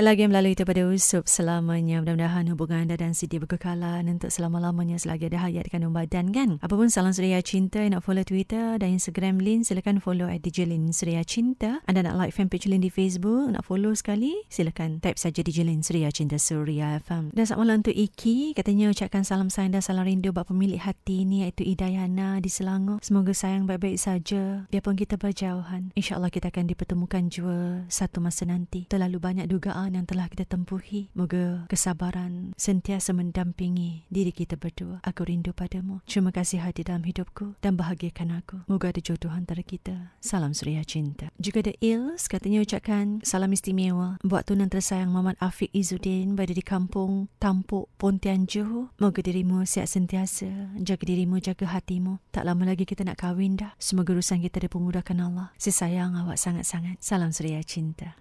Lagi melalui daripada Usup selamanya. Mudah-mudahan hubungan anda dan Siti berkekalan untuk selama-lamanya selagi ada hayat di kandung badan kan. Apapun salam suria cinta nak follow Twitter dan Instagram Lin silakan follow at DJ Lin Suria Cinta. Anda nak like fanpage Lin di Facebook nak follow sekali silakan type saja DJ Lin Suria Cinta Suria FM. Dan selamat malam untuk Iki katanya ucapkan salam sayang dan salam rindu buat pemilik hati ni iaitu Idayana di Selangor. Semoga sayang baik-baik saja biarpun kita berjauhan. InsyaAllah kita akan dipertemukan jua satu masa nanti. Terlalu banyak dugaan yang telah kita tempuhi. Moga kesabaran sentiasa mendampingi diri kita berdua. Aku rindu padamu. Terima kasih hadir dalam hidupku dan bahagiakan aku. Moga ada jodoh antara kita. Salam suria cinta. Juga ada Ils katanya ucapkan salam istimewa buat tunan tersayang Muhammad Afiq Izzuddin berada di kampung Tampuk Pontian Johor. Moga dirimu sihat sentiasa. Jaga dirimu, jaga hatimu. Tak lama lagi kita nak kahwin dah. Semoga urusan kita dipermudahkan Allah. Saya sayang awak sangat-sangat. Salam suria cinta.